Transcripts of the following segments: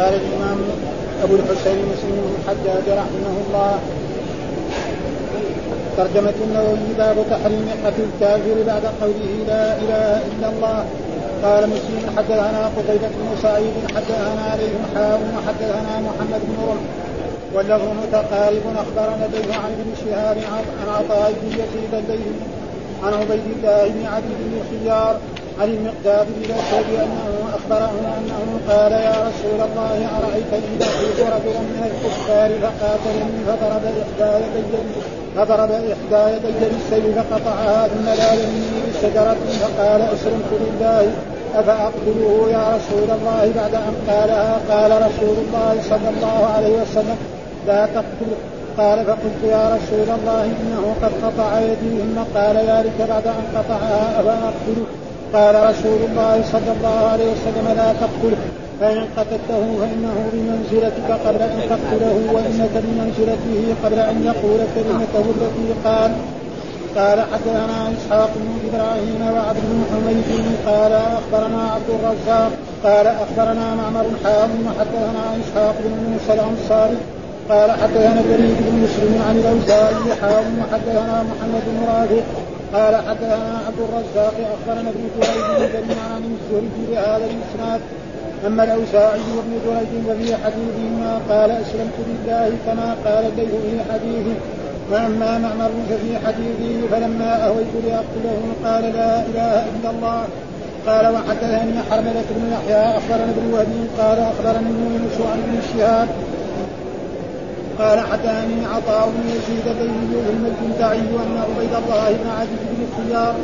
قال الإمام أبو الحسين مسلم بن الحجاج رحمه الله ترجمة النووي باب تحريم قتل الكافر بعد قوله لا إله إلا الله. قال مسلم حدثنا قتيبة بن سعيد حدثنا عليه حاو وحدثنا محمد بن رمح واللفظ متقارب أخبرنا الليث عن ابن شهاب عن عطاء بن يزيد الليث عن عبيد الله بن عبد بن الخيار عن المقداد بن الاسود أنه اخبره أنه قال يا رسول الله أرأيت إن لقيت رجلا من الكفار فقاتلني فضرب إحدى يدي فضرب إحدى يدي بالسيف فقطعها ثم لا يمني بشجره فقال اسلمت لله أفأقتله يا رسول الله؟ بعد أن قالها قال رسول الله صلى الله عليه وسلم لا تقتله قال فقلت يا رسول الله إنه قد قطع يدي ثم قال ذلك بعد أن قطعها أفأقتله؟ قال رسول الله صلى الله عليه وسلم لا تقتله. فإن قتلته فإنه بمنزلتك قبل أن تقتله وإنك بمنزلته قبل أن يقول كلمته التي قال. قال حدثنا إسحاق بن إبراهيم وعبد بن حميد. قال أخبرنا عبد الرزاق. قال أخبرنا معمر حاضر وحدثنا إسحاق بن موسى الأنصاري. قال حدثنا الوليد بن مسلم عن الأوزاعي حاضر وحدثنا محمد بن رافع. قال حدثنا عبد الرزاق أخبرنا ابن جريج جميعا عن الزهري بهذا الإسناد اما الاوزاعي وابن جريج ففي حديثهما قال أسلمت بالله كما قال الليث في حديثه واما معمر ففي حديثه فلما اهويت لاقتله قال لا إله إلا الله. قال وحدثني حرملة بن يحيى أخبرنا ابن وهب قال أخبرني يونس عن ابن شهاب قال حدثني عطاء بن يزيد الديني ثم الجندعي ان عبيد الله بن عبد بن الخيار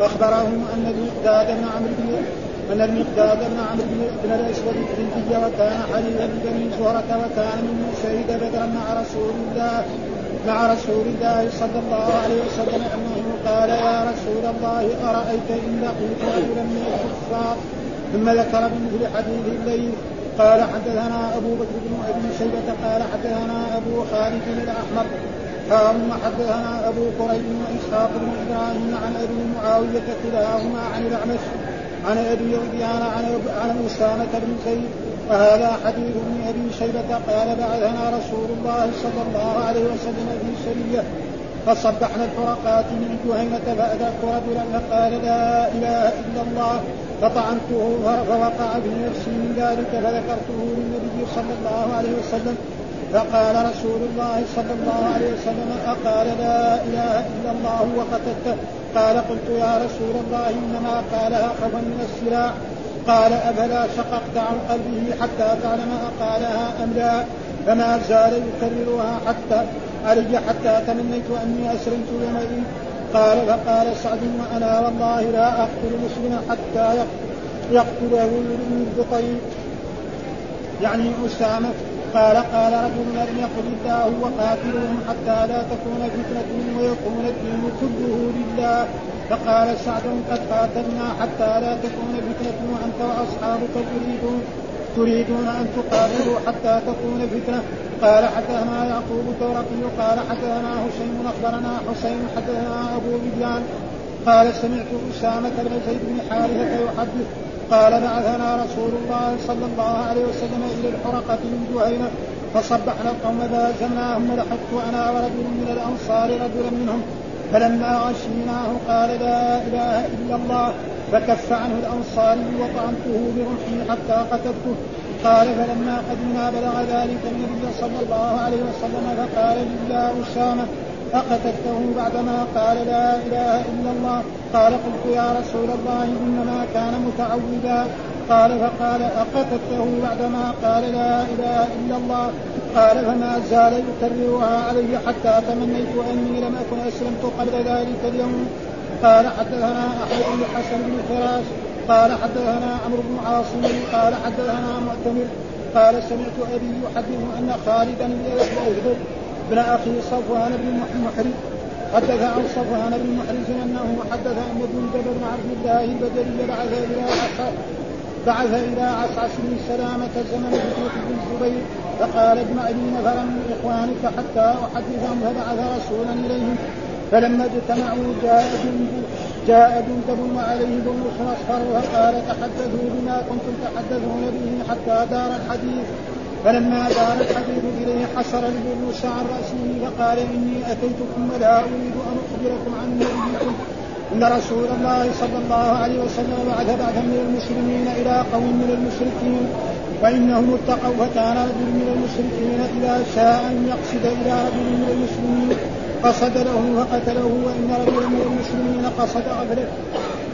اخبره أن المقداد بن عمرو بن أن المقداد بن عمرو بن الأسود الكندي وكان حليفا بني زهرة وكان من شهد بدرا مع رسول الله مع رسول الله صلى الله عليه وسلم. أنه قال يا رسول الله أرأيت إن لقيت رجلا من الكفار؟ ثم ذكر بمثل حديث الليل قال حدثنا أبو بكر بن أبي شيبة قال حدثنا أبو خالد الأحمر قال حدثنا أبو قريب واسحاق بن إبراهيم عن أبي معاوية كلاهما عن الأعمش عن أبي رضيان عن عن أسامة بن زيد وهذا حديث ابن أبي شيبة قال بعثنا رسول الله صلى الله عليه وسلم في سرية فصبحنا الحرقات من جهينة فأدركت رجلا فقال لا إله إلا الله فطعنته فوقع في نفسي من ذلك فذكرته للنبي صلى الله عليه وسلم. فقال رسول الله صلى الله عليه وسلم أقال لا إله إلا الله وقتلته. قال قلت يا رسول الله إنما قالها خوفا من السلاح. قال أفلا شققت عن قلبه حتى تعلم أقالها أم لا؟ فما زال يكررها حتى علي حتى تمنيت أني أسلمت يومئذ. قال فقال سعد وأنا والله لا أقتل مسلما حتى يقتله يريد طيب يعني أسامة قال قال رجل لم يقل الله وقاتلهم حتى لا تكون فتنة ويكون الدين كله لله. فقال سعد قد قاتلنا حتى لا تكون فتنة وأنت وأصحابك تريدون تريدون أن تقاتلوا حتى تكون فتنة قال حدثنا يعقوب الدورقي قال حدثنا حسين أخبرنا حسين حدثنا أبو بديان قال سمعت أسامة بن زيد بن حارثة يحدث قال بعثنا رسول الله صلى الله عليه وسلم إلى الحرقة من جهينة فصبحنا القوم فهزمناهم ولحقت أنا ورجل من الأنصار رجلا منهم فلما غشيناه قال لا إله إلا الله فكف عنه الأنصاري وطعنته برمحي حتى قتلته قال فلما قدمنا بلغ ذلك النبي صلى الله عليه وسلم فقال لي يا اسامه أقتلته بعدما قال لا إله إلا الله. قال قلت يا رسول الله إنما كان متعودا. قال فقال أقتلته بعدما قال لا إله إلا الله. قال فما زال يكررها علي حتى تمنيت أني لم أكن أسلمت قبل ذلك اليوم. قال حدثنا أحمد بن حسن بن فراس قال حدثنا عمرو بن عاصم قال حدثنا معتمر قال سمعت أبي يحدث أن خالدا بن ابن أخي صفوان بن محرز حدث عن صفوان بن محرز أنه حدث أن جندب بن عبد الله البدري بعث إلى بعث إلى عصعص بن سلامة زمن فتنة بن الزبير فقال اجمع لي نفرا من إخوانك حتى احدثهم فبعث رسولا إليهم فلما اجتمعوا جاء جاء جندب وعليه برنس اصفر وقال تحدثوا بما كنتم تحدثون به حتى دار الحديث. فلما دار الحديث إليه حسر البرنس عن رأسه فقال إني أتيتكم ولا أريد أن أخبركم عن نبيكم. إن رسول الله صلى الله عليه وسلم بعث بعثا من المسلمين إلى قوم من المشركين. فإنهم اتقوا فكان رجل من المشركين إذا شاء أن يقصد إلى رجل من المسلمين. قصد له فقتله وإن رجلا من المسلمين قصد غفلته.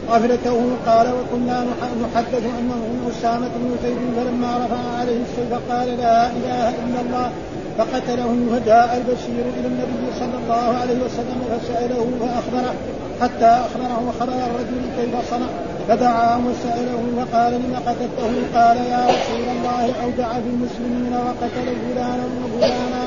غفلته قال وكنا نحدث أنه أسامة بن زيد فلما رفع عليه السيف قال لا إله إلا الله. فقتله فجاء البشير إلى النبي صلى الله عليه وسلم فسأله فأخبره. حتى أخبره خبر الرجل كيف صنع. فدعا وسأله فقال لم قتلته؟ قال يا رسول الله اودع في المسلمين وقتل فلانا وفلانا.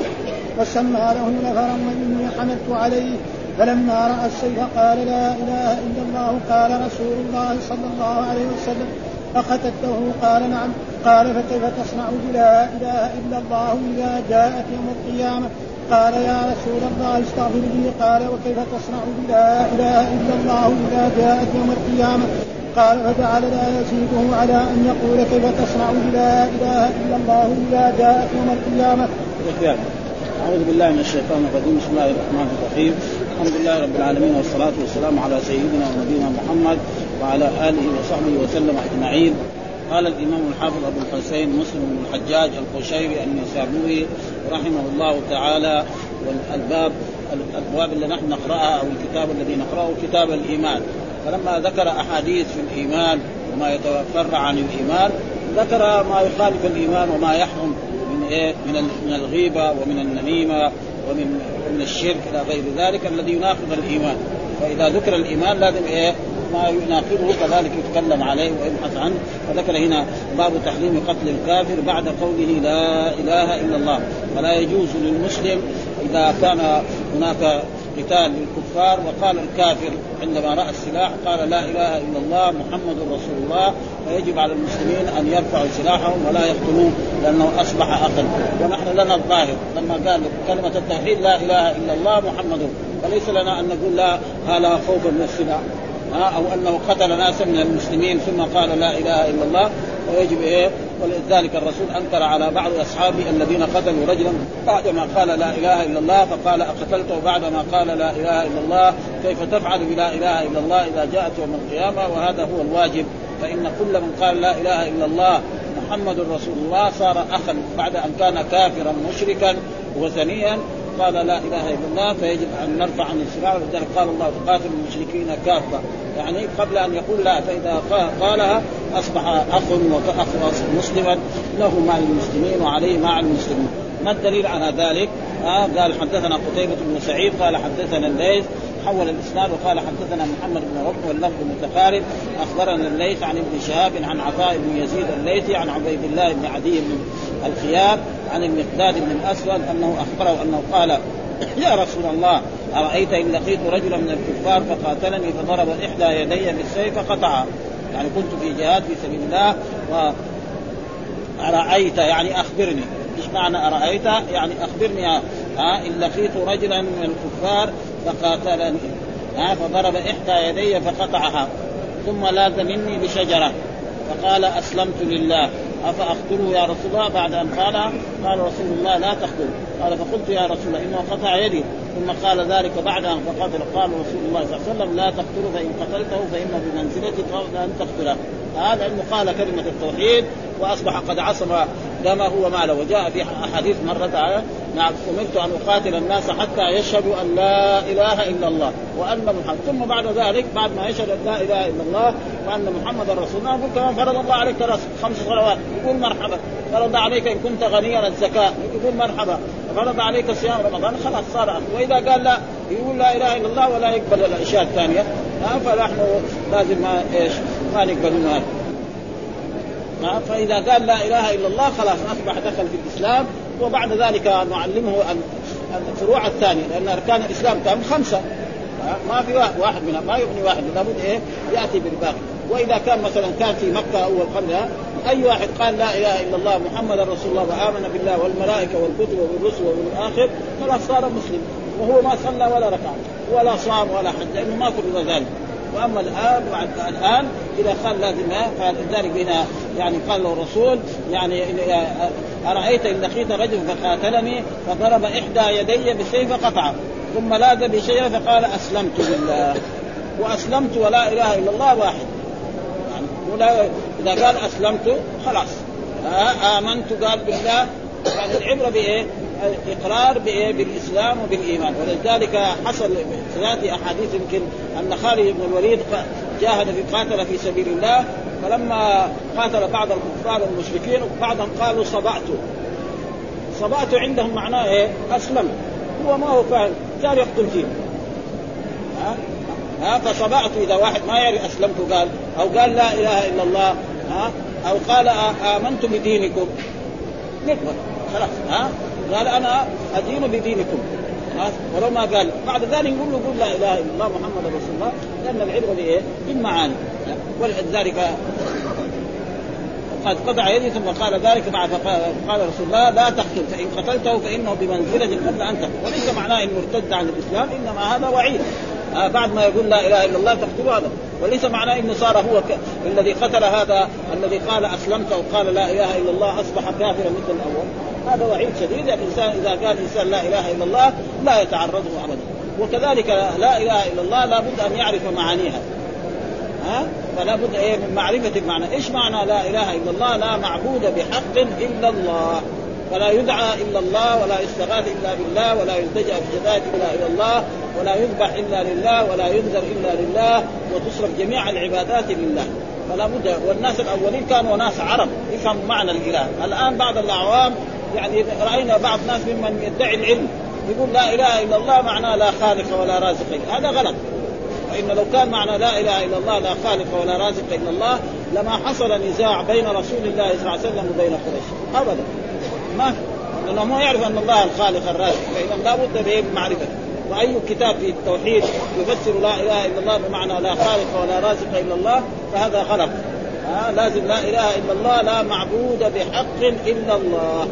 وسمى له نفرا وإني حملت عليه. فلما رأى السيف قال لا إله إلا الله قال رسول الله صلى الله عليه وسلم. اقتلته قال نعم. قال فكيف تصنع بلا إله إلا الله إذا جاءت يوم القيامة؟ قال يا رسول الله استغفر لي. قال وكيف تصنع بلا إله إلا الله إذا جاءت يوم القيامة؟ قال فجعل لا يزيده على أن يقول كيف تصنع بلا إله إلا الله إذا جاءت يوم القيامة. أعوذ بالله من الشيطان الرجيم. بسم الله الرحمن الرحيم. الحمد لله رب العالمين والصلاة والسلام على سيدنا ونبينا محمد وعلى آله وصحبه وسلم أجمعين. قال الإمام الحافظ أبو الحسين مسلم بن الحجاج القشيري النسابوري رحمه الله تعالى. والباب الأبواب اللي نحن نقرأها أو الكتاب الذي نقرأه كتاب الإيمان. فلما ذكر أحاديث في الإيمان وما يتفرع عن الإيمان ذكر ما يخالف الإيمان وما يحرم. إيه؟ من من الغيبة ومن النميمة ومن من الشرك إلى غير ذلك الذي يناقض الإيمان. فإذا ذكر الإيمان لازم إيه؟ ما يناقضه كذلك يتكلم عليه ويبحث عنه. فذكر هنا باب تحريم قتل الكافر بعد قوله لا إله إلا الله. فلا يجوز للمسلم إذا كان هناك قتال للكفار وقال الكافر عندما رأى السلاح قال لا إله إلا الله محمد رسول الله فيجب على المسلمين أن يرفعوا سلاحهم ولا يقتلوه لأنه أصبح اخا ونحن لنا الظاهر لما قال كلمة التوحيد لا إله إلا الله محمد. فليس لنا أن نقول لا هذا خوفا من السلاح أو أنه قتل ناسا من المسلمين ثم قال لا إله إلا الله ويجب إيه؟ ولذلك الرسول أنكر على بعض أصحابه الذين قتلوا رجلا بعدما قال لا إله إلا الله فقال أقتلته بعدما قال لا إله إلا الله؟ كيف تفعل بلا إله إلا الله إذا جاءت يوم القيامة؟ وهذا هو الواجب. فإن كل من قال لا إله إلا الله محمد رسول الله صار أخا بعد أن كان كافرا مشركا وثنيا قال لا إله إلا الله فيجب أن نرفع عن السلاح ولذلك قال الله تقاتل المشركين كافة. يعني قبل أن يقول لا فإذا قالها أصبح أخ وأخ مسلما له مع المسلمين وعليه مع المسلمين. ما الدليل على ذلك؟ آه قال حدثنا قتيبة بن سعيد قال حدثنا الليث حول الاسناد وقال حدثنا محمد بن رب واللفظ متقارب. أخبرنا الليث عن ابن شهاب عن عطاء بن يزيد الليثي عن عبيد الله بن عدي بن الخيار عن المقداد بن الأسود أنه أخبره أنه قال يا رسول الله أرأيت إن لقيت رجلا من الكفار فقاتلني فضرب إحدى يدي بالسيف فقطعها يعني كنت في جهاد في سبيل الله و أرأيت يعني أخبرني. إيش معنى أرأيت؟ يعني أخبرني ها إن لقيت رجلا من الكفار فقاتلني ها فضرب إحدى يدي فقطعها ثم لاذ مني بشجرة فقال أسلمت لله. أفأقتله يا رسول الله؟ بعد أن قال قال رسول الله لا تقتله قال فقلت يا رسول الله إنه قطع يدي. ثم قال ذلك بعد أن فقتل قال رسول الله صلى الله عليه وسلم لا تقتله فإن قتلته فإنه بمنزلتك أن تقتله. هذا أنه قال كلمة التوحيد وأصبح قد عصم دمه وماله وجاء في أحاديث مرة تعالى نعم أمرت أن أقاتل الناس حتى يشهدوا أن لا إله إلا الله وأن محمد. ثم بعد ذلك بعد ما يشهد أن لا إله إلا الله وأن محمد رسول الله يقول كمان فرض الله عليك خمس صلوات؟ يقول مرحبا. فرض عليك إن كنت غنيا الزكاة؟ يقول مرحبا. فرض عليك صيام رمضان؟ خلاص صار وإذا قال لا يقول لا إله إلا الله ولا يقبل الأشياء الثانية. فنحن لازم ما إيش ما نقبل هذا فإذا قال لا إله إلا الله خلاص أصبح دخل في الإسلام وبعد ذلك نعلمه الفروع الثانية لأن أركان الإسلام كان خمسة. ما في واحد, واحد منها ما يغني واحد لابد إيه؟ يأتي بالباقي. وإذا كان مثلا كان في مكة أول قبلها أي واحد قال لا إله إلا الله محمد رسول الله وآمن بالله والملائكة والكتب والرسل والآخر خلاص صار مسلم. وهو ما صلى ولا ركع ولا صام ولا حج لأنه ما فرض ذلك. واما الان بعد الان اذا قال لازم فلذلك هنا يعني قال له الرسول يعني أرأيت إن لقيت رجل فقاتلني فضرب إحدى يدي بالسيف فقطعه ثم لاذ بشيء فقال أسلمت بالله وأسلمت ولا إله إلا الله واحد. يعني إذا قال أسلمت خلاص. آمنت قال بالله. يعني العبرة بإيه؟ الإقرار؟ بالإسلام وبالإيمان. ولذلك حصل ثلاث أحاديث يمكن أن خالد بن الوليد جاهد في قاتل في سبيل الله فلما قاتل بعض الكفار المشركين بعضهم قالوا صبعت صبعت عندهم معناه إيه؟ أسلم. هو ما هو فاهم. صار يقتل فيه. ها؟ ها؟ فصبعت إذا واحد ما يعرف أسلمت قال أو قال لا إله إلا الله ها؟ أو قال آمنت بدينكم. نكبر خلاص. ها؟ قال أنا أدين بدينكم. ولو ما قال. بعد ذلك يقول له قل لا إله إلا الله محمد رسول الله. لأن العبرة بإيه؟ بالمعاني. ولذلك قد قطع يدي ثم قال ذلك بعد قال رسول الله لا تقتل فإن قتلته فإنه بمنزلة قبل أن تقتل. وليس معناه انه ارتد عن الإسلام إنما هذا وعيد. آه بعد ما يقول لا إله إلا الله تقتله هذا. وليس معناه إنه صار هو ك... الذي قتل هذا الذي قال أسلمت أو قال لا إله إلا الله أصبح كافرا مثل الأول. هذا وعيد شديد الانسان إذا قال الانسان لا إله إلا الله لا يتعرضه ابدا. وكذلك لا إله إلا الله لابد أن يعرف معانيها. ها؟ فلا بد إيه؟ من معرفة المعنى، إيش معنى لا إله إلا الله؟ لا معبود بحق إلا الله، فلا يدعى إلا الله ولا يستغاث إلا بالله ولا يلتجا بجداد إلا إلى الله ولا يذبح إلا لله ولا ينذر إلا لله وتصرف جميع العبادات لله. فلا بد. والناس الأولين كانوا ناس عرب يفهموا معنى الإله، الآن بعض الأعوام يعني رأينا بعض الناس ممن يدعي العلم يقول لا إله إلا الله معناه لا خالق ولا رازق هذا غلط. فإن لو كان معنى لا إله إلا الله لا خالق ولا رازق إلا الله لما حصل نزاع بين رسول الله صلى الله عليه وسلم وبين قريش. أبدا. ما لأنه ما يعرف أن الله الخالق الرازق. فإذا لا بد به معرفة. وأي كتاب في التوحيد يفسر لا إله إلا الله بمعنى لا خالق ولا رازق إلا الله فهذا غلط. آه لازم لا إله إلا الله لا معبود بحق إلا الله.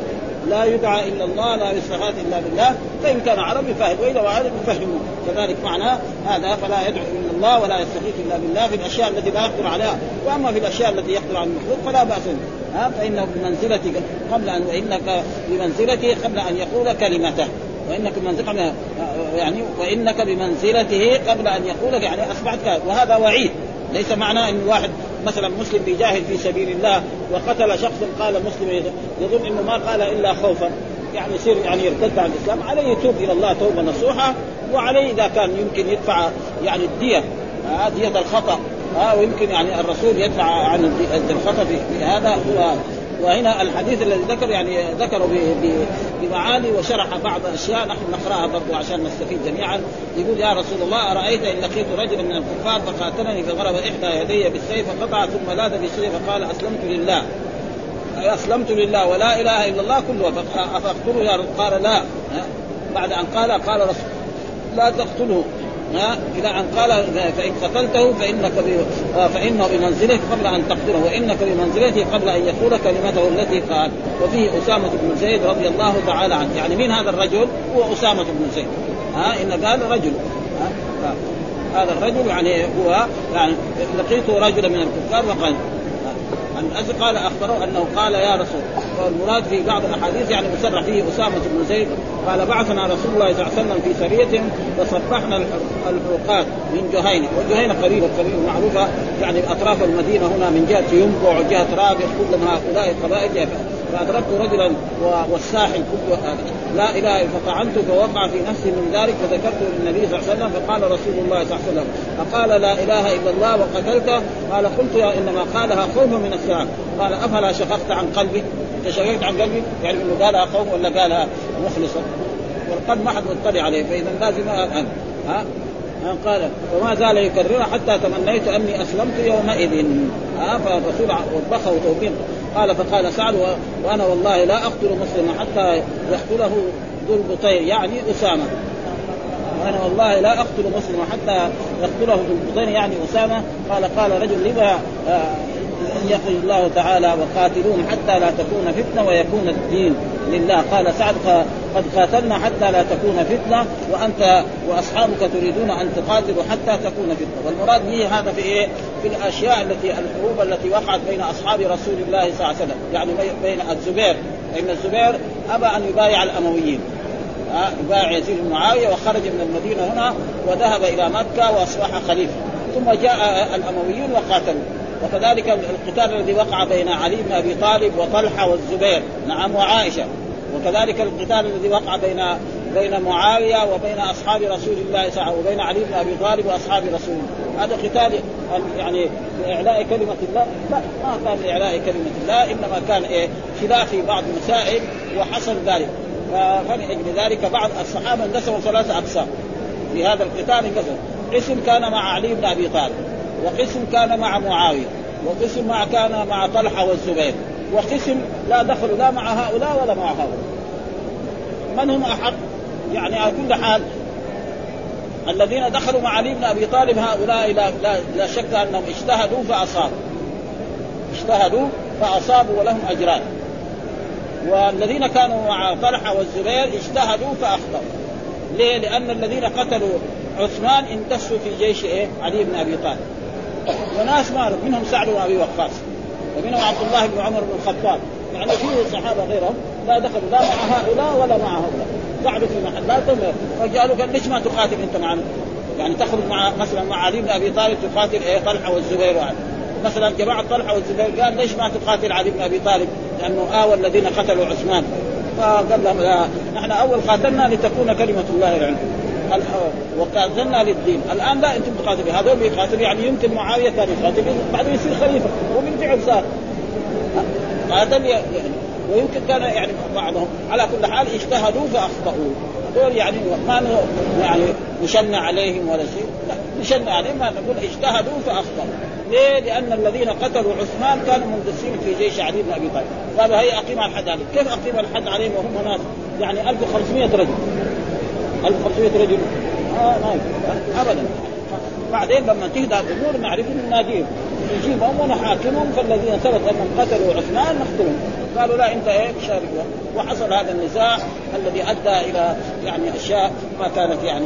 لا يدعى إلا الله لا يستغاث إلا بالله. فإن كان عربي فاهم وإذا عربي يفهمون كذلك معناه هذا فلا يدعو إلا الله ولا يستغيث إلا بالله في الأشياء التي لا يقدر عليها. وأما في الأشياء التي يقدر على المخلوق فلا بأس ها؟ فإنه بمنزلة قبل ان وإنك بمنزلته قبل أن يقول كلمته. وإنك بمنزلة يعني وإنك بمنزلته قبل أن يقول يعني أصبحت وهذا وعيد. ليس معناه إن واحد مثلا مسلم بيجاهد في سبيل الله وقتل شخص قال مسلم يظن إنه ما قال إلا خوفا. يعني يصير يعني يرتد عن الإسلام. عليه يتوب إلى الله توبة نصوحة وعليه إذا كان يمكن يدفع يعني الدية. دية الخطأ. ها ويمكن يعني الرسول يدفع عن الخطأ في هذا. هو وهنا الحديث الذي ذكر يعني ذكره بمعاني وشرح بعض الاشياء نحن نقرأها برضو عشان نستفيد جميعا. يقول يا رسول الله أرأيت إن لقيت رجلا من الكفار فقاتلني فضرب إحدى يدي بالسيف فقطع ثم لاذ بالسيف فقال أسلمت لله. أسلمت لله ولا إله إلا الله كله. افاقتله يا قال لا. بعد أن قال قال رسول لا تقتله. إلى ان قال فان قتلته فإنك فانه بمنزلته قبل أن تقتله وإنك بمنزلته قبل أن يقول كلمته التي قال. وفيه أسامة بن زيد رضي الله تعالى عنه. يعني مين هذا الرجل؟ هو أسامة بن زيد. ها إن قال رجل. ها هذا الرجل يعني هو يعني لقيت رجلا من الكفار وقال أجل قال اخبره أنه قال يا رسول والمراد في بعض الأحاديث يعني مصرح فيه أسامة بن زيد. قال بعثنا رسول الله صلى الله عليه في سرية فصبحنا الحروقات من جهينه والجهينه قريبه قريبه معروفة يعني أطراف المدينة هنا من جهة ينبع وجهة رابع كل من هؤلاء القبائل فأدركت رجلا والساحل كله لا إله فطعنت فوقع في نفسي من ذلك فذكرته للنبي صلى الله عليه وسلم فقال رسول الله صلى الله عليه وسلم اقال لا إله إلا الله وقتلته. قال قلت يا إنما قالها خوف من الساعة قال أفلا شققت عن قلبي؟ انت شققت عن قلبي؟ يعني إنه قالها خوف ولا قالها مخلصا؟ والقلب ما حد مطلع عليه فإذا لازم أن ها؟ قال وما زال يكررها حتى تمنيت أني أسلمت يومئذ. ها فالرسول وبخه توبيخ قال فقال سعد وأنا والله لا أقتل مسلما حتى يقتله ذو البطير يعني أسامة. وأنا والله لا أقتل مسلما حتى يقتله ذو البطير يعني أسامة. قال قال رجل لما آه، يقول الله تعالى وقاتلوهم حتى لا تكون فتنة ويكون الدين لله. قال سعد قد قاتلنا حتى لا تكون فتنة وأنت وأصحابك تريدون أن تقاتلوا حتى تكون فتنة. والمراد به هذا في إيه؟ في الأشياء التي الحروب التي وقعت بين أصحاب رسول الله صلى الله عليه وسلم يعني بين الزبير فان الزبير أبى أن يبايع الأمويين. يبايع يزيد بن معاوية وخرج من المدينة هنا وذهب إلى مكة وأصبح خليفة. ثم جاء الأمويون وقاتلوا وكذلك القتال الذي وقع بين علي بن أبي طالب وطلحة والزبير نعم وعائشة. وكذلك القتال الذي وقع بين بين معاوية وبين أصحاب رسول الله صلى الله عليه وسلم وبين علي بن أبي طالب وأصحاب رسول الله. هذا قتال يعني لاعلاء كلمة الله. لا ما كان لاعلاء كلمة الله إنما كان إيه؟ خلاف في بعض المسائل وحصل ذلك. فلأجل ذلك بعض الصحابة انقسموا ثلاثة اقسام في هذا القتال انقسم قسم كان مع علي بن أبي طالب. وقسم كان مع معاوية وقسم مع كان مع طلحة والزبير وقسم لا دخلوا لا مع هؤلاء ولا مع هؤلاء. من هم أحق؟ يعني على كل حال الذين دخلوا مع علي بن أبي طالب هؤلاء لا, لا, لا شك أنهم اجتهدوا فأصابوا. اجتهدوا فأصابوا ولهم أجران. والذين كانوا مع طلحة والزبير اجتهدوا فأخطأوا. ليه؟ لأن الذين قتلوا عثمان اندسوا في جيش إيه؟ علي بن أبي طالب. وناس مالوا منهم سعد بن ابي وقاص ومنهم عبد الله بن عمر بن الخطاب يعني في صحابة غيرهم لا دخلوا لا مع هؤلاء ولا مع هؤلاء قعدوا في محلاتهم فقالوا قال ليش ما تقاتل أنت معنا؟ يعني تخرج مع مثلا مع علي بن أبي طالب تقاتل إيه طلحة والزبير وعلي. مثلا جماعة طلحة والزبير قال ليش ما تقاتل علي بن أبي طالب؟ لأنه آوى الذين قتلوا عثمان فقال لهم نحن أول قاتلنا لتكون كلمة الله العليا وقاتلنا للدين. الآن لا أنتم تقاتلوا هذول بيقاتلوا يعني يمكن معاوية كان يقاتل بعدين يصير خليفة. وبالفعل صار قاتل يعني ويمكن كان يعني بعضهم على كل حال اجتهدوا فأخطأوا. هذول يعني ما يعني نشن عليهم ولا شيء. لا نشن عليهم ما نقول اجتهدوا فأخطأوا. ليه؟ لأن الذين قتلوا عثمان كانوا مندسين في جيش علي بن أبي طالب. قالوا هي أقيم الحد عليهم. كيف أقيم الحد عليهم وهم ناس يعني 1500 رجل. 1500 رجل آه ابدا. بعدين لما تهدى الأمور نعرف نناديهم نجيبهم ونحاكمهم فالذين ثبت أنهم قتلوا عثمان نقتلهم قالوا لا أنت إيه؟ شارك وحصل هذا النزاع الذي أدى إلى يعني أشياء ما كانت يعني.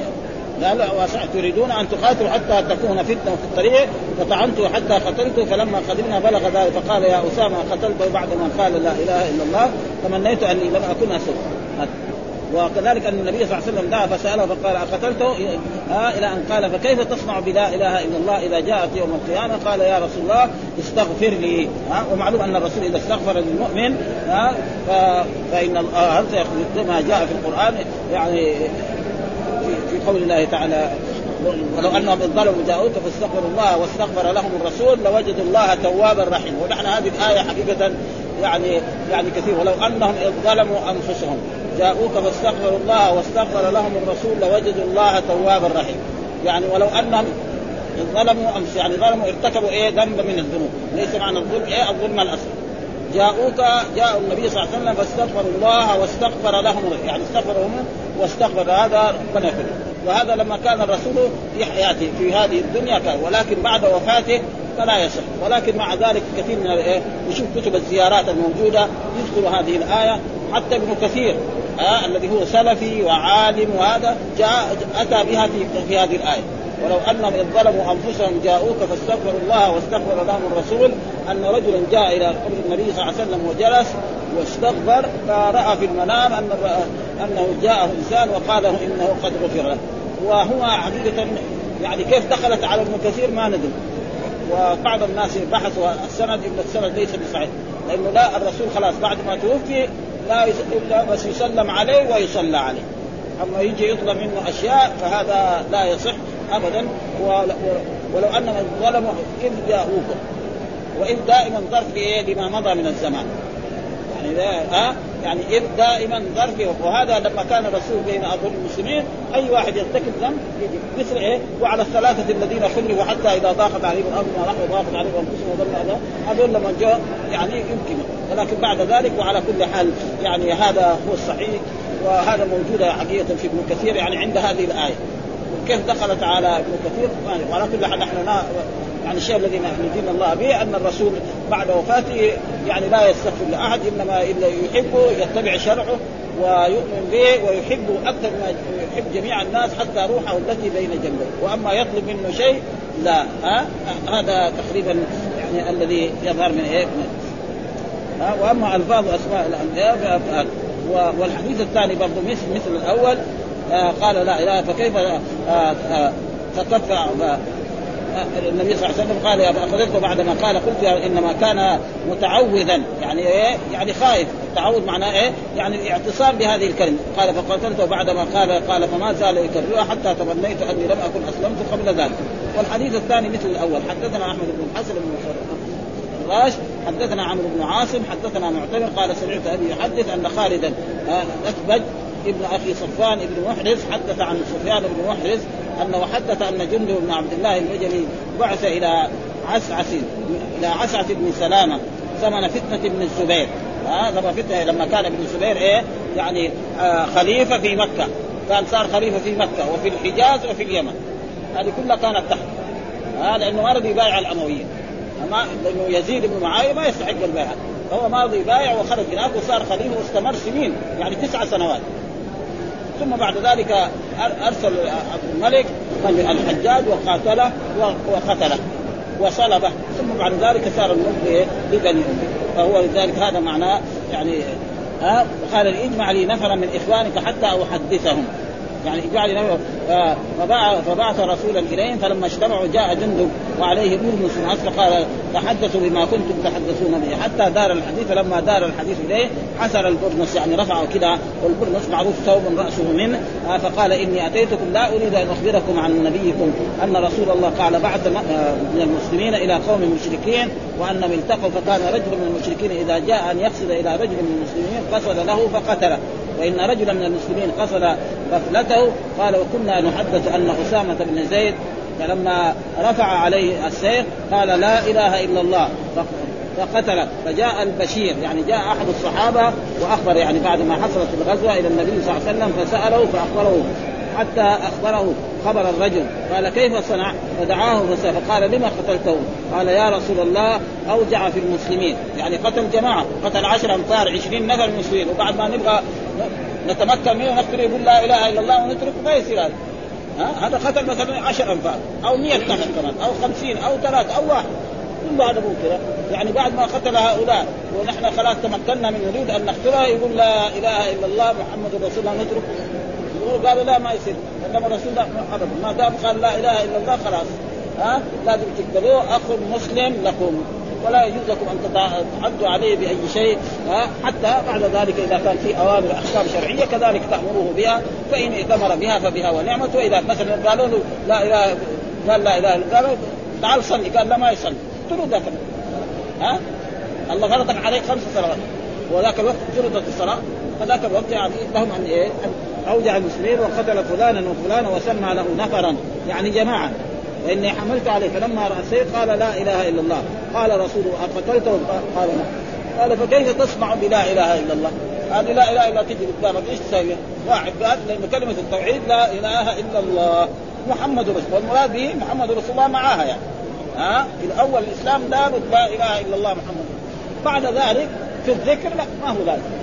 لا لا تريدون أن تقاتلوا حتى تكون فتنة في الطريق. فطعنته حتى قتلته فلما قدمنا بلغ ذلك فقال يا أسامة قتلته بعد ما قال لا إله إلا الله. تمنيت أني لم أكن أسد. وكذلك أن النبي صلى الله عليه وسلم دعا فسأله فقال أقتلته؟ آه إلى أن قال فكيف تصنع بلا إله إلا الله إذا جاءت يوم القيامة؟ قال يا رسول الله استغفر لي. آه ومعلوم أن الرسول إذا استغفر للمؤمن آه فإن هذا ما جاء في القرآن؟ يعني في, في قول الله تعالى ولو انهم اذ ظلموا جاءوك فاستغفروا الله واستغفر لهم الرسول لوجدوا الله توابا رحيما. ونحن هذه الآية حقيقة يعني يعني كثير. ولو أنهم إذ ظلموا أنفسهم. جاءوك فاستغفروا الله واستغفر لهم الرسول لوجدوا الله توابا رحيما. يعني ولو أنهم ظلموا امس يعني ظلموا ارتكبوا إيه؟ ذنب من الذنوب. ليس معنى الظلم إيه؟ الظلم الاصل جاءوك جاءوا النبي صلى الله عليه وسلم فاستغفروا الله واستغفر لهم يعني استغفروا واستغفر هذا ربنا وهذا لما كان الرسول في حياته في هذه الدنيا كان. ولكن بعد وفاته فلا يصح. ولكن مع ذلك كثير من الايه نشوف كتب الزيارات الموجودة يذكر هذه الآية. حتى ابن كثير آه الذي هو سلفي وعالم وهذا جاء أتى بها في, في هذه الآية. ولو انهم اذ ظلموا أنفسهم جاءوك فاستغفروا الله واستغفر لهم الرسول أن رجلا جاء إلى قبر النبي صلى الله عليه وسلم وجلس واستغفر فرأى في المنام ان أنه جاءه إنسان وقال له إنه قد غفر له. وهو حقيقة يعني كيف دخلت على ابن كثير ما ندري. وبعض الناس بحثوا السند إن السند ليس بصحيح. لأنه لا الرسول خلاص بعد ما توفي لا إلا بس يسلم عليه ويصلى عليه. أما يجي يطلب منه أشياء فهذا لا يصح ابدا. ولو انهم ظلموا إذ جاءوكم وإذ دائما ظرف لما مضى من الزمان. يعني ها؟ يعني إذ دائما ظرف وهذا لما كان الرسول بين أظهر المسلمين أي واحد يرتكب ذنب مثل إيه؟ وعلى الثلاثة الذين خلفوا حتى إذا ضاقت عليهم الأرض ما رحموا ضاقت عليهم انفسهم وظن هذا. هذول لما جاء يعني يمكن. ولكن بعد ذلك وعلى كل حال يعني هذا هو الصحيح وهذا موجود حقيقة في ابن كثير يعني عند هذه الآية. كيف دخلت على ابن كثير؟ وعلى كل حال نحن يعني الشيء الذي ندين الله به أن الرسول بعد وفاته يعني لا يستغفر لاحد إنما إلا يحبه يتبع شرعه ويؤمن به ويحبه أكثر ما يحب جميع الناس حتى روحه التي بين جنبيه وأما يطلب منه شيء لا. ها؟ هذا تقريبا يعني الذي يظهر من إيه؟ ها؟ وأما ألفاظ أسماء الأنبياء والحديث الثاني برضه مثل مثل الأول آه قال لا إله فكيف آه آه فتدفع النبي صلى الله عليه وسلم قال فاخذته بعدما قال قلت إنما كان متعوذا يعني إيه؟ يعني خائف، التعوذ معناه إيه؟ يعني الاعتصام بهذه الكلمة، قال فقتلته بعدما قال قال فما زال يكررها حتى تمنيت أني لم أكن أسلمت قبل ذلك. والحديث الثاني مثل الأول، حدثنا أحمد بن الحسن بن الراش حدثنا عمرو بن عاصم حدثنا معتمر قال سمعت أبي يحدث أن خالدا اثبت ابن أخي صفوان ابن محرز حدث عن سفيان بن محرز انه حدث أن جند بن عبد الله البجلي بعث إلى عسعس إلى عسعس بن سلامة زمن فتنة ابن الزبير. هذا آه فتنه لما كان ابن الزبير إيه؟ يعني آه خليفة في مكة. كان صار خليفة في مكة وفي الحجاز وفي اليمن. هذه كلها كانت تحت. هذا آه لأنه ما رضي يبايع الامويين ما لأنه يزيد بن معاوية ما يستحق البيعة. هو ما رضي يبايع وخرج هناك وصار خليفة واستمر سنين يعني تسع سنوات. ثم بعد ذلك أرسل عبد الملك الحجاج وقاتله وقتله وصلبه. ثم بعد ذلك صار الملك لبني اميه فهو لذلك هذا معناه يعني ها؟ قال اجمع لي نفرا من إخوانك حتى أحدثهم. يعني اجعل فبعث, فبعث رسولا إليهم فلما اجتمعوا جاء جند وعليه برنس فقال تحدثوا بما كنتم تحدثون به. حتى دار الحديث فلما دار الحديث إليه حسر البرنس يعني رفعه كذا والبرنس معروف ثوب رأسه منه فقال إني أتيتكم لا أريد أن أخبركم عن نبيكم أن رسول الله قال بعث من المسلمين إلى قوم مشركين وأن التقوا فكان رجل من المشركين إذا جاء أن يقصد إلى رجل من المسلمين قصد له فقتله. وإن رجلا من المسلمين قصد غفلته قال وكنا نحدث أن أسامة بن زيد فلما رفع عليه السيف قال لا إله إلا الله. فقتل فجاء البشير. يعني جاء أحد الصحابة وأخبر يعني بعد ما حصلت الغزوة إلى النبي صلى الله عليه وسلم فسأله فأخبره. حتى أخبره خبر الرجل. قال كيف صنع؟ فدعاه فقال لما قتلته؟ قال يا رسول الله أوجع في المسلمين. يعني قتل جماعة. قتل عشر أمتار عشرين نفر من المسلمين وبعد ما نبغى نتمكن منه نقتل يقول لا إله إلا الله ونترك ما يصير هذا. ها؟ هذا قتل مثلا عشر أنفار أو 100 نفر كمان أو خمسين أو ثلاث أو واحد. كل هذا ممكن يعني بعد ما قتل هؤلاء ونحن خلاص تمكنا من نريد أن نقتله يقول لا إله إلا الله محمد رسول الله نترك قالوا لا ما يصير. إنما الرسول الله ابدا ما دام قال لا إله إلا الله خلاص. ها؟ لازم تقتلوه اخ مسلم لكم ولا يجوز لكم ان تعدوا عليه بأي شيء حتى بعد ذلك إذا كان في أوامر أحكام شرعية كذلك تأمروه بها فإن ائتمر بها فبها ونعمت واذا مثلا قالوا له لا اله قال لا إله إلا قالوا تعال صلي قال لا ما يصلي. ذاك ها؟ الله فرض عليك خمس صلوات. وذاك الوقت فرضت الصلاة. فذاك الوقت يعني لهم أن إيه؟ أوجع المسلمين وقتل فلانا وفلانا وسمى له نفرا. يعني جماعة. فاني حملت عليه فلما راى السيف قال لا إله إلا الله. قال رسول أقتلته؟ قال لا قال فكيف تصنع بلا إله إلا الله؟ هذه لا إله إلا تجي قدامك إيش تسوي؟ واحد قال لأن كلمة التوحيد لا إله إلا الله. محمد رسول والمراد به محمد رسول الله معاها يعني. ها؟ في الأول الإسلام لابد لا إله إلا الله محمد. بعد ذلك في الذكر لا ما هو لازم